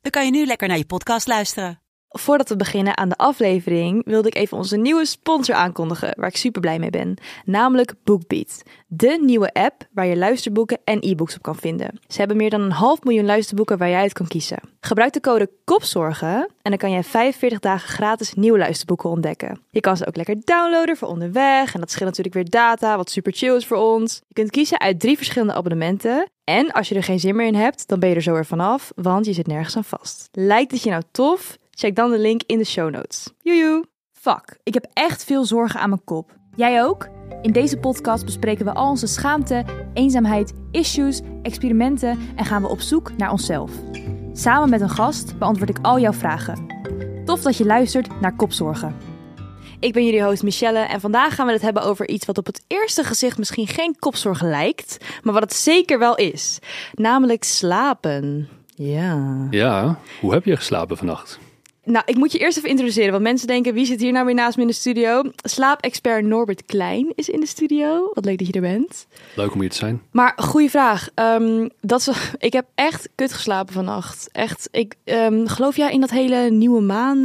dan kan je nu lekker naar je podcast luisteren. Voordat we beginnen aan de aflevering wilde ik even onze nieuwe sponsor aankondigen, waar ik super blij mee ben. Namelijk BookBeat, de nieuwe app waar je luisterboeken en e-books op kan vinden. Ze hebben meer dan een half miljoen luisterboeken waar jij uit kan kiezen. Gebruik de code KOPZORGEN en dan kan je 45 dagen gratis nieuwe luisterboeken ontdekken. Je kan ze ook lekker downloaden voor onderweg en dat scheelt natuurlijk weer data, wat super chill is voor ons. Je kunt kiezen uit drie verschillende abonnementen en als je er geen zin meer in hebt, dan ben je er zo weer vanaf, want je zit nergens aan vast. Lijkt het je nou tof? Check dan de link in de show notes. Joejoe! Fuck, ik heb echt veel zorgen aan mijn kop. Jij ook? In deze podcast bespreken we al onze schaamte, eenzaamheid, issues, experimenten en gaan we op zoek naar onszelf. Samen met een gast beantwoord ik al jouw vragen. Tof dat je luistert naar Kopzorgen. Ik ben jullie host Michelle en vandaag gaan we het hebben over iets wat op het eerste gezicht misschien geen kopzorg lijkt, maar wat het zeker wel is. Namelijk slapen. Ja. Ja, hoe heb je geslapen vannacht? Nou, ik moet je eerst even introduceren, want mensen denken, wie zit hier nou weer naast me in de studio? Slaapexpert Norbert Klein is in de studio. Wat leuk dat je er bent. Leuk om hier te zijn. Maar goede vraag. Ehm, dat is, ik heb echt kut geslapen vannacht. Echt. Ik, ehm, geloof jij in dat hele nieuwe maan?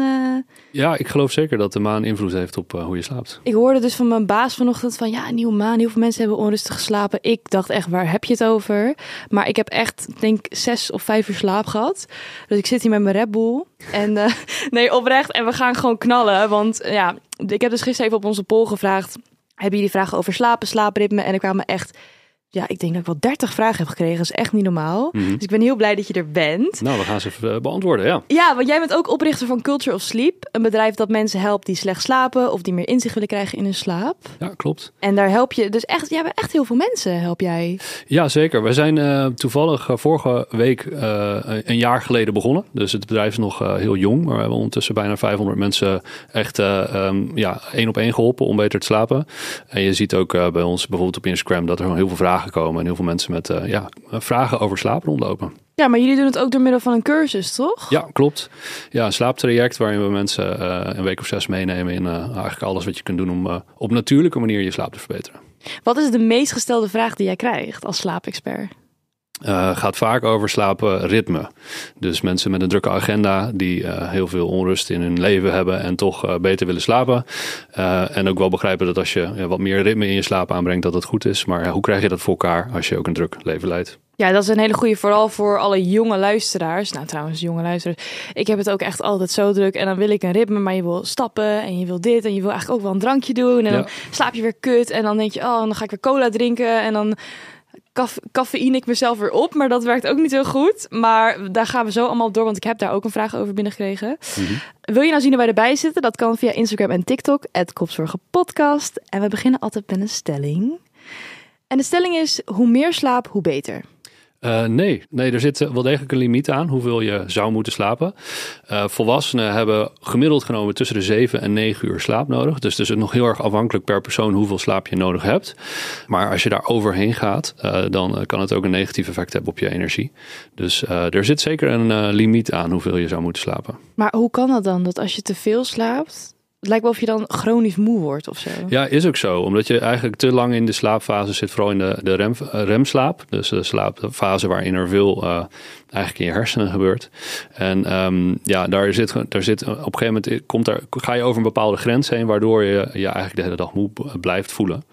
Ja, ik geloof zeker dat de maan invloed heeft op eh, hoe je slaapt. Ik hoorde dus van mijn baas vanochtend van ja, nieuwe maan. Heel veel mensen hebben onrustig geslapen. Ik dacht echt, waar heb je het over? Maar ik heb echt, denk zes of vijf uur slaap gehad. Dus ik zit hier met mijn Red Bull. En eh, nee, oprecht. En we gaan gewoon knallen. Want eh, ja, ik heb dus gisteren even op onze poll gevraagd. Hebben jullie vragen over slapen, slaapritme? En er kwamen echt, ja, ik denk dat ik wel 30 vragen heb gekregen. Dat is echt niet normaal. Mhm. Dus ik ben heel blij dat je er bent. Nou, we gaan ze even eh, beantwoorden, ja. Ja, want jij bent ook oprichter van Culture of Sleep. Een bedrijf dat mensen helpt die slecht slapen of die meer inzicht willen krijgen in hun slaap. Ja, klopt. En daar help je dus echt, jij bent echt heel veel mensen help jij. Ja, zeker. We zijn eh, toevallig eh, vorige week een jaar geleden begonnen. Dus het bedrijf is nog heel jong. Maar we hebben ondertussen bijna 500 mensen echt eh, ehm, ja, één op één geholpen om beter te slapen. En je ziet ook bij ons bijvoorbeeld op Instagram dat er gewoon heel veel vragen komen. En heel veel mensen met eh, ja, vragen over slaap rondlopen. Ja, maar jullie doen het ook door middel van een cursus, toch? Ja, klopt. Ja, een slaaptraject waarin we mensen eh, een week of zes meenemen in eh, eigenlijk alles wat je kunt doen om op natuurlijke manier je slaap te verbeteren. Wat is de meest gestelde vraag die jij krijgt als slaapexpert? Eh, gaat vaak over slaapritme. Dus mensen met een drukke agenda die eh, heel veel onrust in hun leven hebben en toch eh, beter willen slapen. En ook wel begrijpen dat als je ja, wat meer ritme in je slaap aanbrengt, dat het goed is. Maar hoe krijg je dat voor elkaar als je ook een druk leven leidt? Ja, dat is een hele goede, vooral voor alle jonge luisteraars. Nou, trouwens, jonge luisteraars. Ik heb het ook echt altijd zo druk. En dan wil ik een ritme, maar je wil stappen en je wil dit. En je wil eigenlijk ook wel een drankje doen. En Ja. dan slaap je weer kut. En dan denk je, oh, dan ga ik weer cola drinken. En dan caf- cafeïne ik mezelf weer op. Maar dat werkt ook niet heel goed. Maar daar gaan we zo allemaal door, want ik heb daar ook een vraag over binnengekregen. Wil je nou zien hoe wij erbij zitten? Dat kan via Instagram en TikTok, Kopzorgenpodcast. En we beginnen altijd met een stelling. En de stelling is, hoe meer slaap, hoe beter. Eh, nee. nee, er zit eh, wel degelijk een limiet aan hoeveel je zou moeten slapen. Eh, volwassenen hebben gemiddeld genomen tussen de 7 en 9 uur slaap nodig. Dus het is nog heel erg afhankelijk per persoon hoeveel slaap je nodig hebt. Maar als je daar overheen gaat, dan kan het ook een negatief effect hebben op je energie. Dus er zit zeker een limiet aan hoeveel je zou moeten slapen. Maar hoe kan dat dan? Dat als je te veel slaapt, het lijkt wel of je dan chronisch moe wordt of zo. Ja, is ook zo. Omdat je eigenlijk te lang in de slaapfase zit, vooral in de, de eh, remslaap. Dus de slaapfase waarin er veel eh, eigenlijk in je hersenen gebeurt. En ehm, ja, daar zit, daar zit op een gegeven moment komt er, ga je over een bepaalde grens heen, waardoor je je eigenlijk de hele dag moe blijft voelen.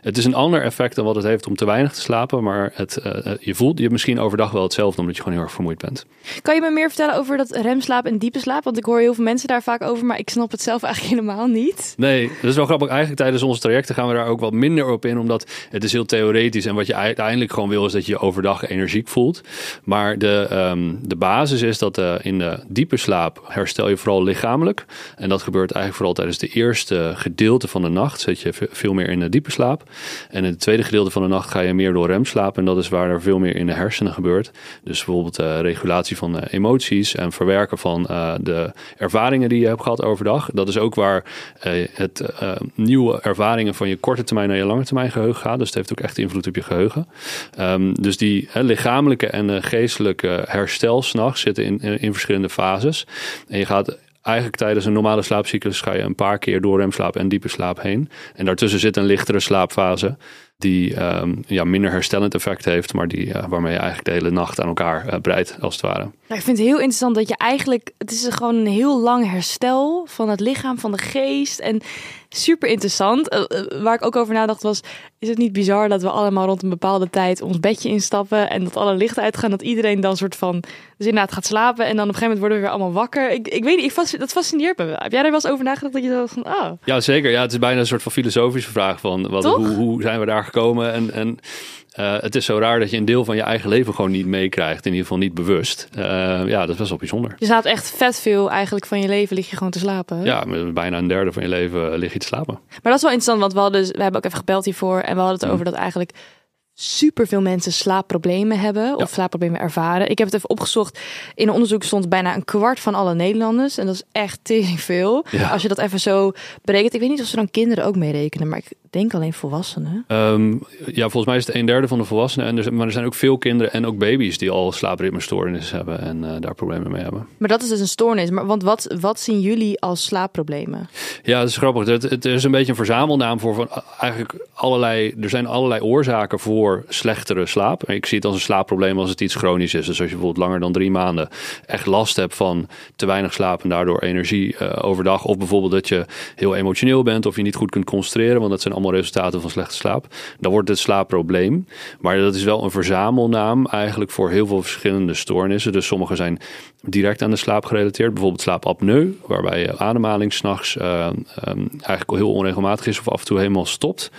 Het is een ander effect dan wat het heeft om te weinig te slapen, maar het, eh, je voelt je misschien overdag wel hetzelfde, omdat je gewoon heel erg vermoeid bent. Kan je me meer vertellen over dat remslaap en diepe slaap? Want ik hoor heel veel mensen daar vaak over, maar ik snap het zelf eigenlijk helemaal niet. Nee, dat is wel grappig. Eigenlijk tijdens onze trajecten gaan we daar ook wat minder op in, omdat het is heel theoretisch. En wat je uiteindelijk gewoon wil, is dat je je overdag energiek voelt. Maar de, ehm, de basis is dat eh, in de diepe slaap herstel je vooral lichamelijk. En dat gebeurt eigenlijk vooral tijdens de eerste gedeelte van de nacht. Zit je ve- veel meer in de diepe slaap. En in het tweede gedeelte van de nacht ga je meer door remslaap. En dat is waar er veel meer in de hersenen gebeurt. Dus bijvoorbeeld uh, regulatie van uh, emoties en verwerken van uh, de ervaringen die je hebt gehad overdag. Dat is ook waar het nieuwe ervaringen van je korte termijn naar je lange termijn geheugen gaat. Dus het heeft ook echt invloed op je geheugen. Um, dus die lichamelijke en geestelijke herstel s'nachts zitten in, in verschillende fases. En je gaat eigenlijk tijdens een normale slaapcyclus ga je een paar keer door remslaap en diepe slaap heen. En daartussen zit een lichtere slaapfase die um, ja, minder herstellend effect heeft, maar die, uh, waarmee je eigenlijk de hele nacht aan elkaar uh, breidt, als het ware. Nou, ik vind het heel interessant dat je eigenlijk, het is gewoon een heel lang herstel van het lichaam, van de geest. En super interessant. Uh, waar ik ook over nadacht was, is het niet bizar dat we allemaal rond een bepaalde tijd ons bedje instappen en dat alle lichten uitgaan, dat iedereen dan soort van, dus inderdaad gaat slapen en dan op een gegeven moment worden we weer allemaal wakker. Ik, ik weet niet, ik dat fascineert me. Heb jij daar wel eens over nagedacht dat je zo van, oh. Ja, zeker. Ja, het is bijna een soort van filosofische vraag van, wat, hoe, hoe zijn we daar gekomen en, en uh, het is zo raar dat je een deel van je eigen leven gewoon niet meekrijgt. In ieder geval niet bewust. Uh, ja, dat is best wel bijzonder. Je staat echt vet veel eigenlijk van je leven lig je gewoon te slapen. Ja, bijna een derde van je leven lig je te slapen. Maar dat is wel interessant, want we, hadden, dus, we hebben ook even gebeld hiervoor. En we hadden het mm. over dat eigenlijk super veel mensen slaapproblemen hebben of slaapproblemen ervaren. Ik heb het even opgezocht. In een onderzoek stond bijna een kwart van alle Nederlanders. En dat is echt tering veel. Als je dat even zo berekent. Ik weet niet of ze dan kinderen ook meerekenen, maar ik denk alleen volwassenen. Um, ja, volgens mij is het een derde van de volwassenen. En er, maar er zijn ook veel kinderen en ook baby's die al slaapritmestoornissen hebben en uh, daar problemen mee hebben. Maar dat is dus een stoornis. Maar want wat, wat zien jullie als slaapproblemen? Ja, dat is grappig. Het, het is een beetje een verzamelnaam voor van eigenlijk allerlei. Er zijn allerlei oorzaken voor slechtere slaap. Ik zie het als een slaapprobleem als het iets chronisch is. Dus als je bijvoorbeeld langer dan drie maanden echt last hebt van te weinig slaap en daardoor energie uh, overdag. Of bijvoorbeeld dat je heel emotioneel bent of je niet goed kunt concentreren. Want dat zijn allemaal resultaten van slechte slaap. Dan wordt het slaapprobleem. Maar dat is wel een verzamelnaam eigenlijk voor heel veel verschillende stoornissen. Dus sommige zijn direct aan de slaap gerelateerd. Bijvoorbeeld slaapapneu, waarbij je ademhaling s'nachts uh, um, eigenlijk heel onregelmatig is of af en toe helemaal stopt.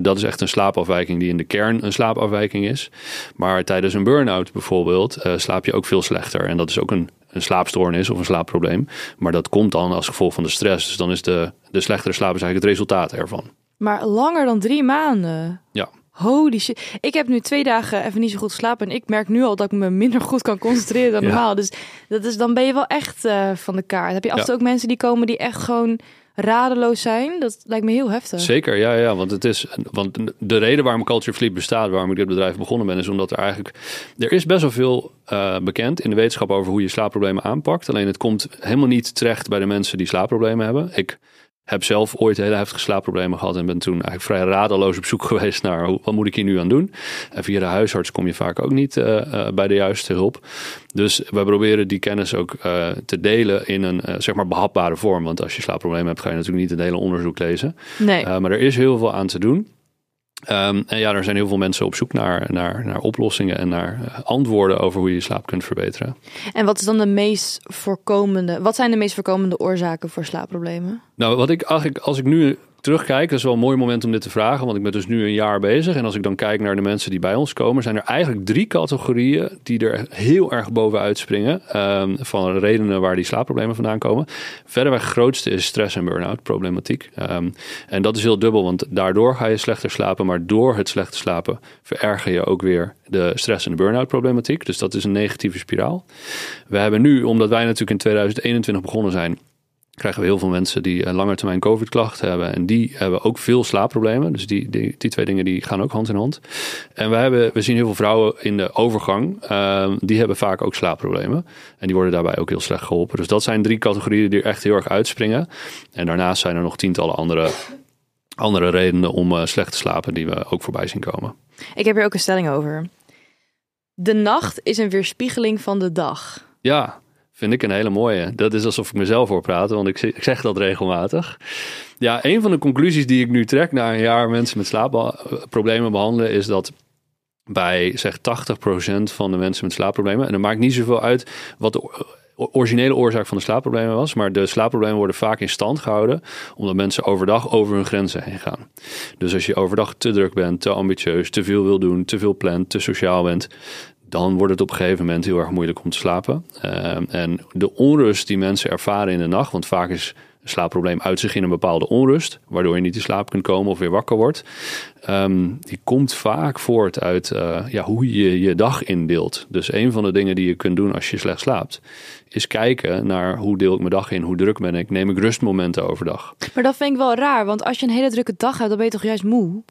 Dat is echt een slaapafwijking die in de kern een slaapafwijking is. Maar tijdens een burn-out bijvoorbeeld uh, slaap je ook veel slechter. En dat is ook een een slaapstoornis of een slaapprobleem. Maar dat komt dan als gevolg van de stress. Dus dan is de, de slechtere slaap is eigenlijk het resultaat ervan. Maar langer dan drie maanden? Ja. Holy shit. Ik heb nu twee dagen even niet zo goed geslapen. En ik merk nu al dat ik me minder goed kan concentreren dan normaal. Dus dat is, dan ben je wel echt uh, van de kaart. Heb je af en toe ook mensen die komen die echt gewoon radeloos zijn? Dat lijkt me heel heftig. Zeker, ja, ja. Want, het is, want de reden waarom Culture Fleet bestaat, waarom ik dit bedrijf begonnen ben, is omdat er eigenlijk... Er is best wel veel uh, bekend in de wetenschap over hoe je slaapproblemen aanpakt. Alleen het komt helemaal niet terecht bij de mensen die slaapproblemen hebben. Ik heb zelf ooit hele heftige slaapproblemen gehad en ben toen eigenlijk vrij radeloos op zoek geweest naar hoe, wat moet ik hier nu aan doen. En via de huisarts kom je vaak ook niet uh, uh, bij de juiste hulp. Dus we proberen die kennis ook uh, te delen in een zeg maar behapbare vorm. Want als je slaapproblemen hebt, ga je natuurlijk niet het hele onderzoek lezen. Nee. maar er is heel veel aan te doen. Um, en ja, er zijn heel veel mensen op zoek naar, naar, naar oplossingen en naar uh, antwoorden over hoe je je slaap kunt verbeteren. En wat is dan de meest voorkomende, wat zijn de meest voorkomende oorzaken voor slaapproblemen? Nou, wat ik eigenlijk, als ik nu terugkijk, dat is wel een mooi moment om dit te vragen, want ik ben dus nu een jaar bezig. En als ik dan kijk naar de mensen die bij ons komen, zijn er eigenlijk drie categorieën die er heel erg bovenuit springen. Um, van redenen waar die slaapproblemen vandaan komen. Verderweg grootste is stress en burn-out problematiek. Um, en dat is heel dubbel, want daardoor ga je slechter slapen, maar door het slechte slapen vererger je ook weer de stress en de burn-out problematiek. Dus dat is een negatieve spiraal. We hebben nu, omdat wij natuurlijk in 2021 begonnen zijn, krijgen we heel veel mensen die uh, lange termijn COVID-klachten hebben. En die hebben ook veel slaapproblemen. Dus die, die, die, twee dingen die gaan ook hand in hand. En we, hebben, we zien heel veel vrouwen in de overgang. Uh, die hebben vaak ook slaapproblemen. En die worden daarbij ook heel slecht geholpen. Dus dat zijn drie categorieën die er echt heel erg uitspringen. En daarnaast zijn er nog tientallen andere, andere redenen om uh, slecht te slapen die we ook voorbij zien komen. Ik heb hier ook een stelling over. De nacht is een weerspiegeling van de dag. Ja, Vind ik een hele mooie. Dat is alsof ik mezelf hoor praten, want ik, ik zeg dat regelmatig. Ja, een van de conclusies die ik nu trek na een jaar mensen met slaapproblemen behandelen, is dat bij zeg 80% van de mensen met slaapproblemen, en dat maakt niet zoveel uit wat de originele oorzaak van de slaapproblemen was, maar de slaapproblemen worden vaak in stand gehouden omdat mensen overdag over hun grenzen heen gaan. Dus als je overdag te druk bent, te ambitieus, te veel wil doen, te veel plant, te sociaal bent, dan wordt het op een gegeven moment heel erg moeilijk om te slapen. Uh, en de onrust die mensen ervaren in de nacht, want vaak is slaapprobleem uit zich in een bepaalde onrust, waardoor je niet in slaap kunt komen of weer wakker wordt. Ehm, die komt vaak voort uit uh, ja, hoe je je dag indeelt. Dus een van de dingen die je kunt doen als je slecht slaapt, is kijken naar hoe deel ik mijn dag in, hoe druk ben ik, neem ik rustmomenten overdag. Maar dat vind ik wel raar, want als je een hele drukke dag hebt, dan ben je toch juist moe?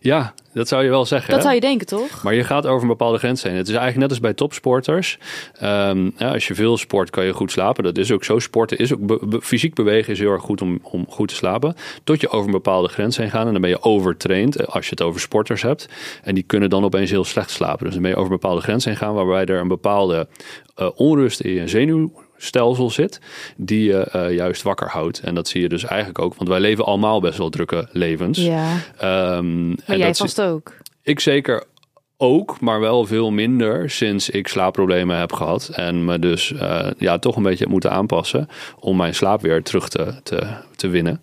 Ja, dat zou je wel zeggen. Dat hè? zou je denken, toch? Maar je gaat over een bepaalde grens heen. Het is eigenlijk net als bij topsporters. Um, ja, als je veel sport, kan je goed slapen. Dat is ook zo. Sporten is ook be be fysiek bewegen is heel erg goed om, om goed te slapen. Tot je over een bepaalde grens heen gaat en dan ben je overtraind. Eh, Als je het over sporters hebt. En die kunnen dan opeens heel slecht slapen. Dus dan ben je over een bepaalde grens heen gaan waarbij er een bepaalde uh, onrust in je zenuw stelsel zit, die je uh, juist wakker houdt. En dat zie je dus eigenlijk ook, want wij leven allemaal best wel drukke levens. Ja. Um, maar jij vast ook. Ik zeker ook, maar wel veel minder sinds ik slaapproblemen heb gehad. En me dus uh, ja, toch een beetje heb moeten aanpassen om mijn slaap weer terug te, te, te winnen.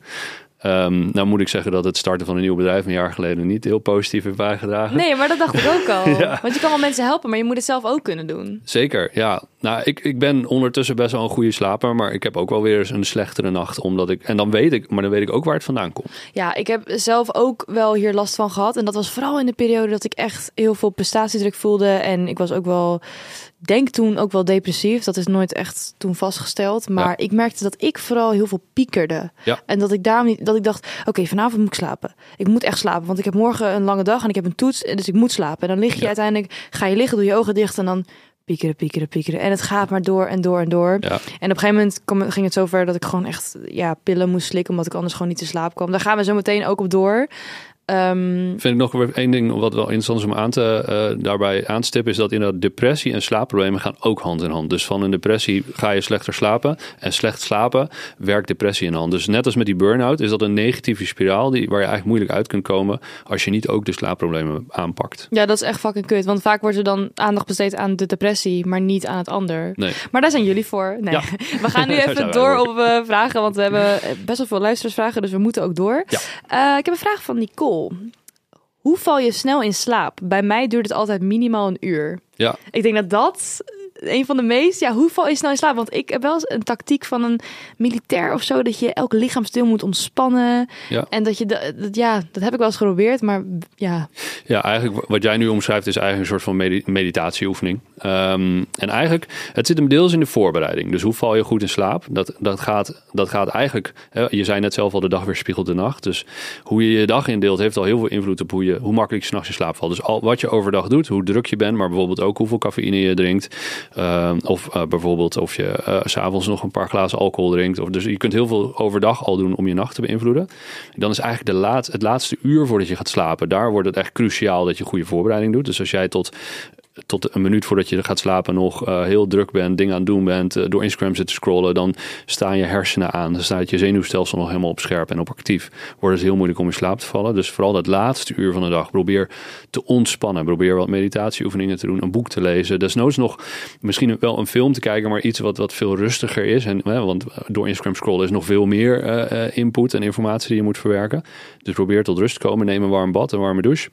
Um, nou moet ik zeggen dat het starten van een nieuw bedrijf een jaar geleden niet heel positief heeft bijgedragen. Nee, maar dat dacht ik ook al. ja. Want je kan wel mensen helpen, maar je moet het zelf ook kunnen doen. Zeker, ja. Nou, ik, ik ben ondertussen best wel een goede slaper, maar ik heb ook wel weer eens een slechtere nacht. Omdat ik, en dan weet ik, maar dan weet ik ook waar het vandaan komt. Ja, ik heb zelf ook wel hier last van gehad. En dat was vooral in de periode dat ik echt heel veel prestatiedruk voelde. En ik was ook wel, denk toen ook wel depressief. Dat is nooit echt toen vastgesteld. Maar ja. ik merkte dat ik vooral heel veel piekerde. Ja. En dat ik daarom niet, dat ik dacht, oké, okay, vanavond moet ik slapen. Ik moet echt slapen, want ik heb morgen een lange dag en ik heb een toets. Dus ik moet slapen. En dan lig je ja. uiteindelijk, ga je liggen, doe je ogen dicht en dan piekeren, piekeren, piekeren. En het gaat maar door en door en door. Ja. En op een gegeven moment kom, ging het zover dat ik gewoon echt ja, pillen moest slikken, omdat ik anders gewoon niet te slaap kwam. Daar gaan we zo meteen ook op door. Um, Vind ik nog weer één ding wat wel interessant is om aan te, uh, daarbij aan te stippen, is dat inderdaad depressie en slaapproblemen gaan ook hand in hand. Dus van een depressie ga je slechter slapen en slecht slapen werkt depressie in hand. Dus net als met die burn-out is dat een negatieve spiraal die, waar je eigenlijk moeilijk uit kunt komen als je niet ook de slaapproblemen aanpakt. Ja, dat is echt fucking kut, want vaak wordt er dan aandacht besteed aan de depressie, maar niet aan het ander. Nee. Maar daar zijn jullie voor. Nee. Ja. We gaan nu even door op uh, vragen, want we hebben best wel veel luisteraarsvragen, dus we moeten ook door. Ja. Uh, ik heb een vraag van Nicole. Hoe val je snel in slaap? Bij mij duurt het altijd minimaal een uur. Ja. Ik denk dat dat een van de meest. Ja, hoe val je snel in slaap? Want ik heb wel eens een tactiek van een militair of zo. Dat je elk lichaamsdeel moet ontspannen. Ja. En dat je dat, dat, ja, dat heb ik wel eens geprobeerd. Maar ja. Ja, eigenlijk wat jij nu omschrijft is eigenlijk een soort van medi meditatieoefening. Um, en eigenlijk, het zit hem deels in de voorbereiding. Dus hoe val je goed in slaap? Dat, dat, gaat, dat gaat eigenlijk, hè, je zei net zelf al, de dag weerspiegelt de nacht. Dus hoe je je dag indeelt heeft al heel veel invloed op hoe, je, hoe makkelijk je s'nachts in slaap valt. Dus al, wat je overdag doet, hoe druk je bent, maar bijvoorbeeld ook hoeveel cafeïne je drinkt. Uh, of uh, bijvoorbeeld of je uh, s'avonds nog een paar glazen alcohol drinkt. Of, dus je kunt heel veel overdag al doen om je nacht te beïnvloeden. Dan is eigenlijk de laat, het laatste uur voordat je gaat slapen, daar wordt het echt cruciaal dat je goede voorbereiding doet. Dus als jij tot tot een minuut voordat je gaat slapen nog uh, heel druk bent, dingen aan het doen bent, uh, door Instagram zit te scrollen, dan staan je hersenen aan. Dan staat je zenuwstelsel nog helemaal op scherp en op actief. Wordt het heel moeilijk om in slaap te vallen. Dus vooral dat laatste uur van de dag, probeer te ontspannen. Probeer wat meditatieoefeningen te doen, een boek te lezen. Desnoods nog misschien wel een film te kijken, maar iets wat, wat veel rustiger is. En, hè, want door Instagram scrollen is nog veel meer input en informatie die je moet verwerken. Dus probeer tot rust te komen. Neem een warm bad, een warme douche.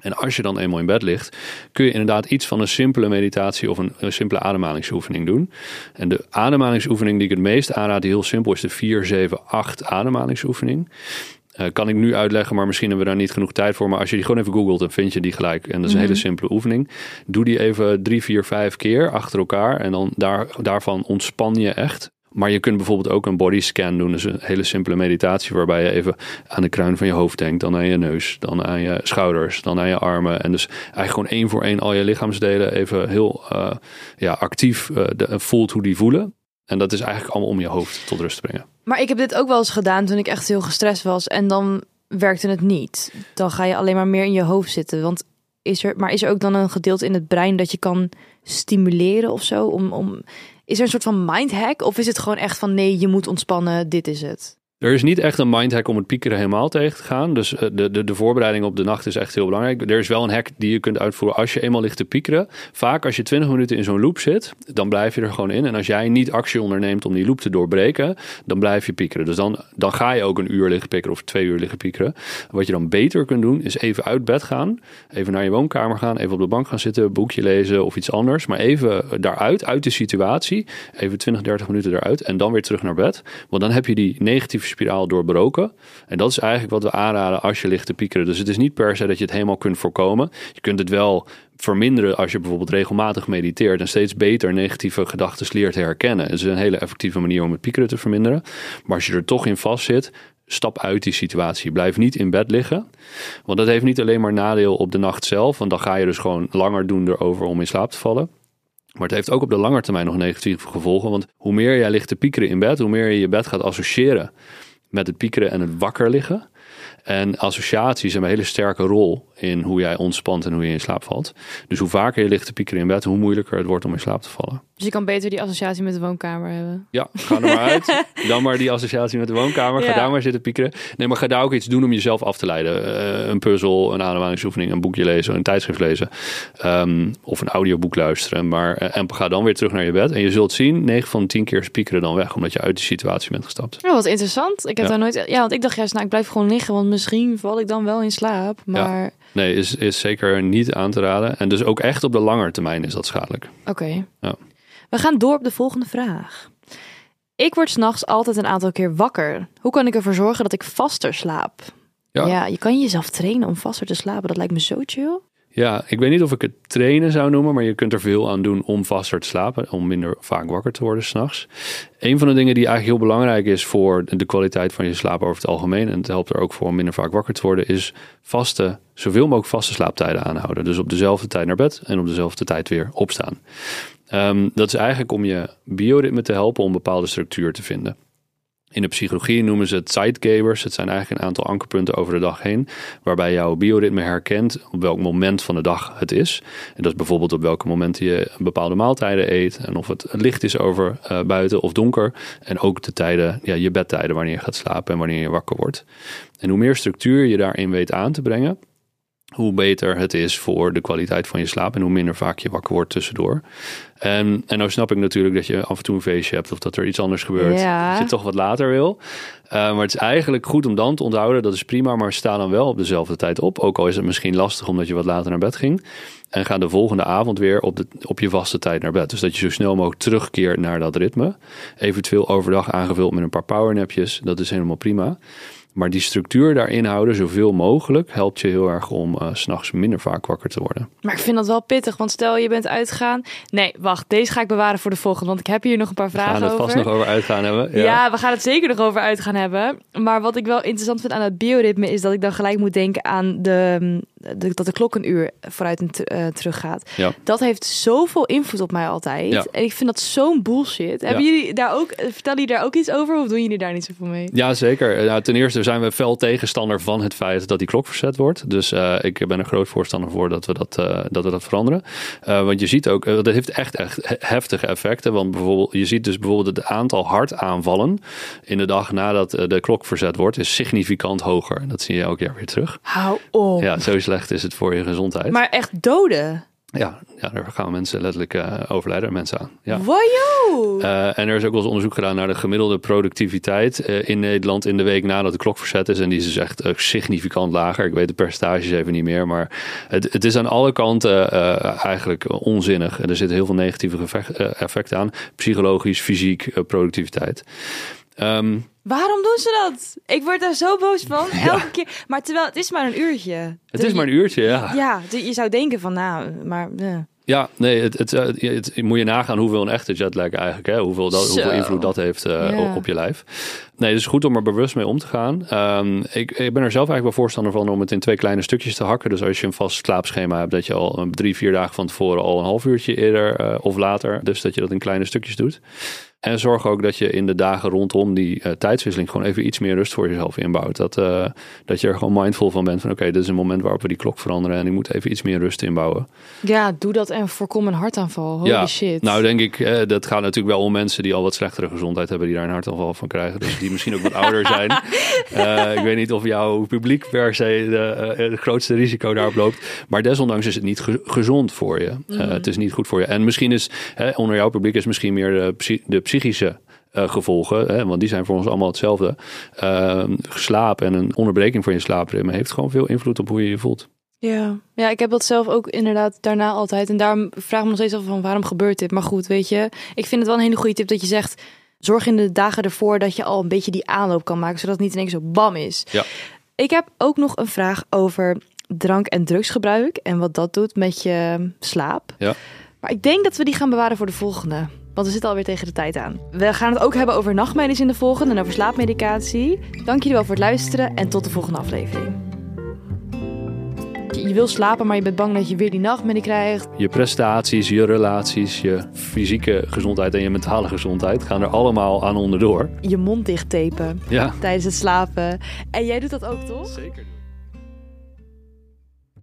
En als je dan eenmaal in bed ligt, kun je inderdaad iets van een simpele meditatie of een, een simpele ademhalingsoefening doen. En de ademhalingsoefening die ik het meest aanraad, die heel simpel is, de 4, 7, 8 ademhalingsoefening. Uh, kan ik nu uitleggen, maar misschien hebben we daar niet genoeg tijd voor. Maar als je die gewoon even googelt, dan vind je die gelijk. En dat is een mm -hmm. hele simpele oefening. Doe die even drie, vier, vijf keer achter elkaar. En dan daar, daarvan ontspan je echt. Maar je kunt bijvoorbeeld ook een body scan doen. Dus een hele simpele meditatie waarbij je even aan de kruin van je hoofd denkt. Dan aan je neus, dan aan je schouders, dan aan je armen. En dus eigenlijk gewoon één voor één al je lichaamsdelen even heel uh, ja, actief de, voelt hoe die voelen. En dat is eigenlijk allemaal om je hoofd tot rust te brengen. Maar ik heb dit ook wel eens gedaan toen ik echt heel gestrest was. En dan werkte het niet. Dan ga je alleen maar meer in je hoofd zitten. Want is er, maar is er ook dan een gedeelte in het brein dat je kan stimuleren of zo? Om, om, is er een soort van mindhack? Of is het gewoon echt van nee, je moet ontspannen, dit is het? Er is niet echt een mindhack om het piekeren helemaal tegen te gaan. Dus eh, de, de, de voorbereiding op de nacht is echt heel belangrijk. Er is wel een hack die je kunt uitvoeren als je eenmaal ligt te piekeren. Vaak als je 20 minuten in zo'n loop zit, dan blijf je er gewoon in. En als jij niet actie onderneemt om die loop te doorbreken, dan blijf je piekeren. Dus dan, dan ga je ook een uur liggen piekeren of twee uur liggen piekeren. Wat je dan beter kunt doen, is even uit bed gaan. Even naar je woonkamer gaan, even op de bank gaan zitten, boekje lezen of iets anders. Maar even daaruit, uit de situatie. Even 20, 30 minuten eruit en dan weer terug naar bed. Want dan heb je die negatieve spiraal doorbroken. En dat is eigenlijk wat we aanraden als je ligt te piekeren. Dus het is niet per se dat je het helemaal kunt voorkomen. Je kunt het wel verminderen als je bijvoorbeeld regelmatig mediteert en steeds beter negatieve gedachten leert herkennen. Het is een hele effectieve manier om het piekeren te verminderen. Maar als je er toch in vast zit, stap uit die situatie. Blijf niet in bed liggen. Want dat heeft niet alleen maar nadeel op de nacht zelf. Want dan ga je dus gewoon langer doen erover om in slaap te vallen. Maar het heeft ook op de lange termijn nog negatieve gevolgen. Want hoe meer jij ligt te piekeren in bed, hoe meer je je bed gaat associëren met het piekeren en het wakker liggen. En associaties hebben een hele sterke rol in hoe jij ontspant en hoe je in slaap valt. Dus hoe vaker je ligt te piekeren in bed, hoe moeilijker het wordt om in slaap te vallen. Dus je kan beter die associatie met de woonkamer hebben. Ja, ga er maar uit. Dan maar die associatie met de woonkamer. Ga Ja. daar maar zitten piekeren. Nee, maar ga daar ook iets doen om jezelf af te leiden. Eh, een puzzel, een ademhalingsoefening, een boekje lezen, een tijdschrift lezen. ehm, of een audioboek luisteren. Maar, eh, en ga dan weer terug naar je bed. En je zult zien, 9 van de 10 keer piekeren dan weg. Omdat je uit die situatie bent gestapt. Ja, wat interessant. Ik heb Ja. daar nooit. Ja, want ik dacht juist, nou, ik blijf gewoon liggen, want misschien val ik dan wel in slaap. Maar Nee, is, is zeker niet aan te raden. En dus ook echt op de lange termijn is dat schadelijk. oké. Ja. We gaan door op de volgende vraag. Ik word s'nachts altijd een aantal keer wakker. Hoe kan ik ervoor zorgen dat ik vaster slaap? Ja. Ja. je kan jezelf trainen om vaster te slapen. Dat lijkt me zo chill. Ja, ik weet niet of ik het trainen zou noemen, maar je kunt er veel aan doen om vaster te slapen, om minder vaak wakker te worden s'nachts. Een van de dingen die eigenlijk heel belangrijk is voor de kwaliteit van je slaap over het algemeen, en het helpt er ook voor om minder vaak wakker te worden, is vaste, zoveel mogelijk vaste slaaptijden aanhouden. Dus op dezelfde tijd naar bed en op dezelfde tijd weer opstaan. Ehm, dat is eigenlijk om je bioritme te helpen om bepaalde structuur te vinden. In de psychologie noemen ze het zeitgebers. Het zijn eigenlijk een aantal ankerpunten over de dag heen. Waarbij jouw bioritme herkent op welk moment van de dag het is. En dat is bijvoorbeeld op welke momenten je bepaalde maaltijden eet. En of het licht is over eh, buiten of donker. En ook de tijden, ja, je bedtijden wanneer je gaat slapen en wanneer je wakker wordt. En hoe meer structuur je daarin weet aan te brengen. Hoe beter het is voor de kwaliteit van je slaap. En hoe minder vaak je wakker wordt tussendoor. En, en nou snap ik natuurlijk dat je af en toe een feestje hebt. Of dat er iets anders gebeurt. Ja. Dat je toch wat later wil. Uh, maar het is eigenlijk goed om dan te onthouden, dat is prima, maar sta dan wel op dezelfde tijd op. Ook al is het misschien lastig omdat je wat later naar bed ging. En ga de volgende avond weer op, de, op je vaste tijd naar bed. Dus dat je zo snel mogelijk terugkeert naar dat ritme. Eventueel overdag aangevuld met een paar powernapjes, dat is helemaal prima. Maar die structuur daarin houden, zoveel mogelijk, helpt je heel erg om uh, s'nachts minder vaak wakker te worden. Maar ik vind dat wel pittig, want stel je bent uitgegaan. Nee, wacht, deze ga ik bewaren voor de volgende, want ik heb hier nog een paar vragen over. We gaan het vast nog over uitgaan hebben. Ja. ja. we gaan het zeker nog over uitgaan hebben. Maar wat ik wel interessant vind aan het bioritme is dat ik dan gelijk moet denken aan de, de dat de klok een uur vooruit en uh, terug gaat. Ja. Dat heeft zoveel invloed op mij altijd. Ja. En ik vind dat zo'n bullshit. Hebben jullie daar ook, vertellen jullie daar ook iets over of doen jullie daar niet zoveel mee? Ja, zeker. Nou, ten eerste zijn we fel tegenstander van het feit dat die klok verzet wordt. Dus uh, ik ben een groot voorstander voor dat we dat, uh, dat, we dat veranderen. Want je ziet ook, dat heeft echt, echt heftige effecten. Want bijvoorbeeld, je ziet dus bijvoorbeeld het aantal hartaanvallen in de dag nadat de klok verzet wordt, is significant hoger. Dat zie je elk jaar weer terug. Hou op. Ja, zo slecht is het voor je gezondheid. Maar echt doden. Ja, ja, daar gaan mensen letterlijk uh, overlijden, mensen aan. Ja. Wajo! Uh, en er is ook wel eens onderzoek gedaan naar de gemiddelde productiviteit uh, in Nederland in de week nadat de klok verzet is. En die is dus echt significant lager. Ik weet de percentages even niet meer. Maar het, het is aan alle kanten eigenlijk onzinnig. Er zitten heel veel negatieve effecten aan. Psychologisch, fysiek, productiviteit. Um, Waarom doen ze dat? Ik word daar zo boos van. Elke ja. keer. Maar terwijl het is maar een uurtje. Het is maar een uurtje, ja. Ja, je zou denken van nou, maar. Uh. Ja, nee, het, het, het, het, moet je nagaan hoeveel een echte jetlag eigenlijk, hè, hoeveel, dat, hoeveel invloed dat heeft uh, ja. op je lijf. Nee, het is goed om er bewust mee om te gaan. Um, ik, ik, ben er zelf eigenlijk wel voorstander van om het in twee kleine stukjes te hakken. Dus als je een vast slaapschema hebt, dat je al drie, vier dagen van tevoren al een half uurtje eerder uh, of later, dus dat je dat in kleine stukjes doet. En zorg ook dat je in de dagen rondom die uh, tijdswisseling gewoon even iets meer rust voor jezelf inbouwt. Dat, uh, dat je er gewoon mindful van bent van oké, dit is een moment waarop we die klok veranderen en ik moet even iets meer rust inbouwen. Ja, doe dat en voorkom een hartaanval. Holy ja, shit. Nou, denk ik, uh, dat gaat natuurlijk wel om mensen die al wat slechtere gezondheid hebben, die daar een hartaanval van krijgen. Dus die misschien ook wat ouder zijn. ik weet niet of jouw publiek per se de, het grootste risico daarop loopt. Maar desondanks is het niet ge gezond voor je. Mm. het is niet goed voor je. En misschien is onder jouw publiek is misschien meer de, de psychische uh, gevolgen, hè, want die zijn voor ons allemaal hetzelfde. Uh, slaap en een onderbreking van je slaapritme heeft gewoon veel invloed op hoe je je voelt. Ja. ja, ik heb dat zelf ook inderdaad daarna altijd. En daarom vraag ik me nog steeds af van waarom gebeurt dit? Maar goed, weet je, ik vind het wel een hele goede tip dat je zegt... zorg in de dagen ervoor dat je al een beetje die aanloop kan maken... zodat het niet in één keer zo bam is. Ja. Ik heb ook nog een vraag over drank- en drugsgebruik... en wat dat doet met je slaap. Ja. Maar ik denk dat we die gaan bewaren voor de volgende. Want we zitten alweer tegen de tijd aan. We gaan het ook hebben over nachtmerries in de volgende en over slaapmedicatie. Dank jullie wel voor het luisteren en tot de volgende aflevering. Je wil slapen, maar je bent bang dat je weer die nachtmerrie krijgt. Je prestaties, je relaties, je fysieke gezondheid en je mentale gezondheid gaan er allemaal aan onderdoor. Je mond dicht tapen ja. tijdens het slapen. En jij doet dat ook, toch? Zeker.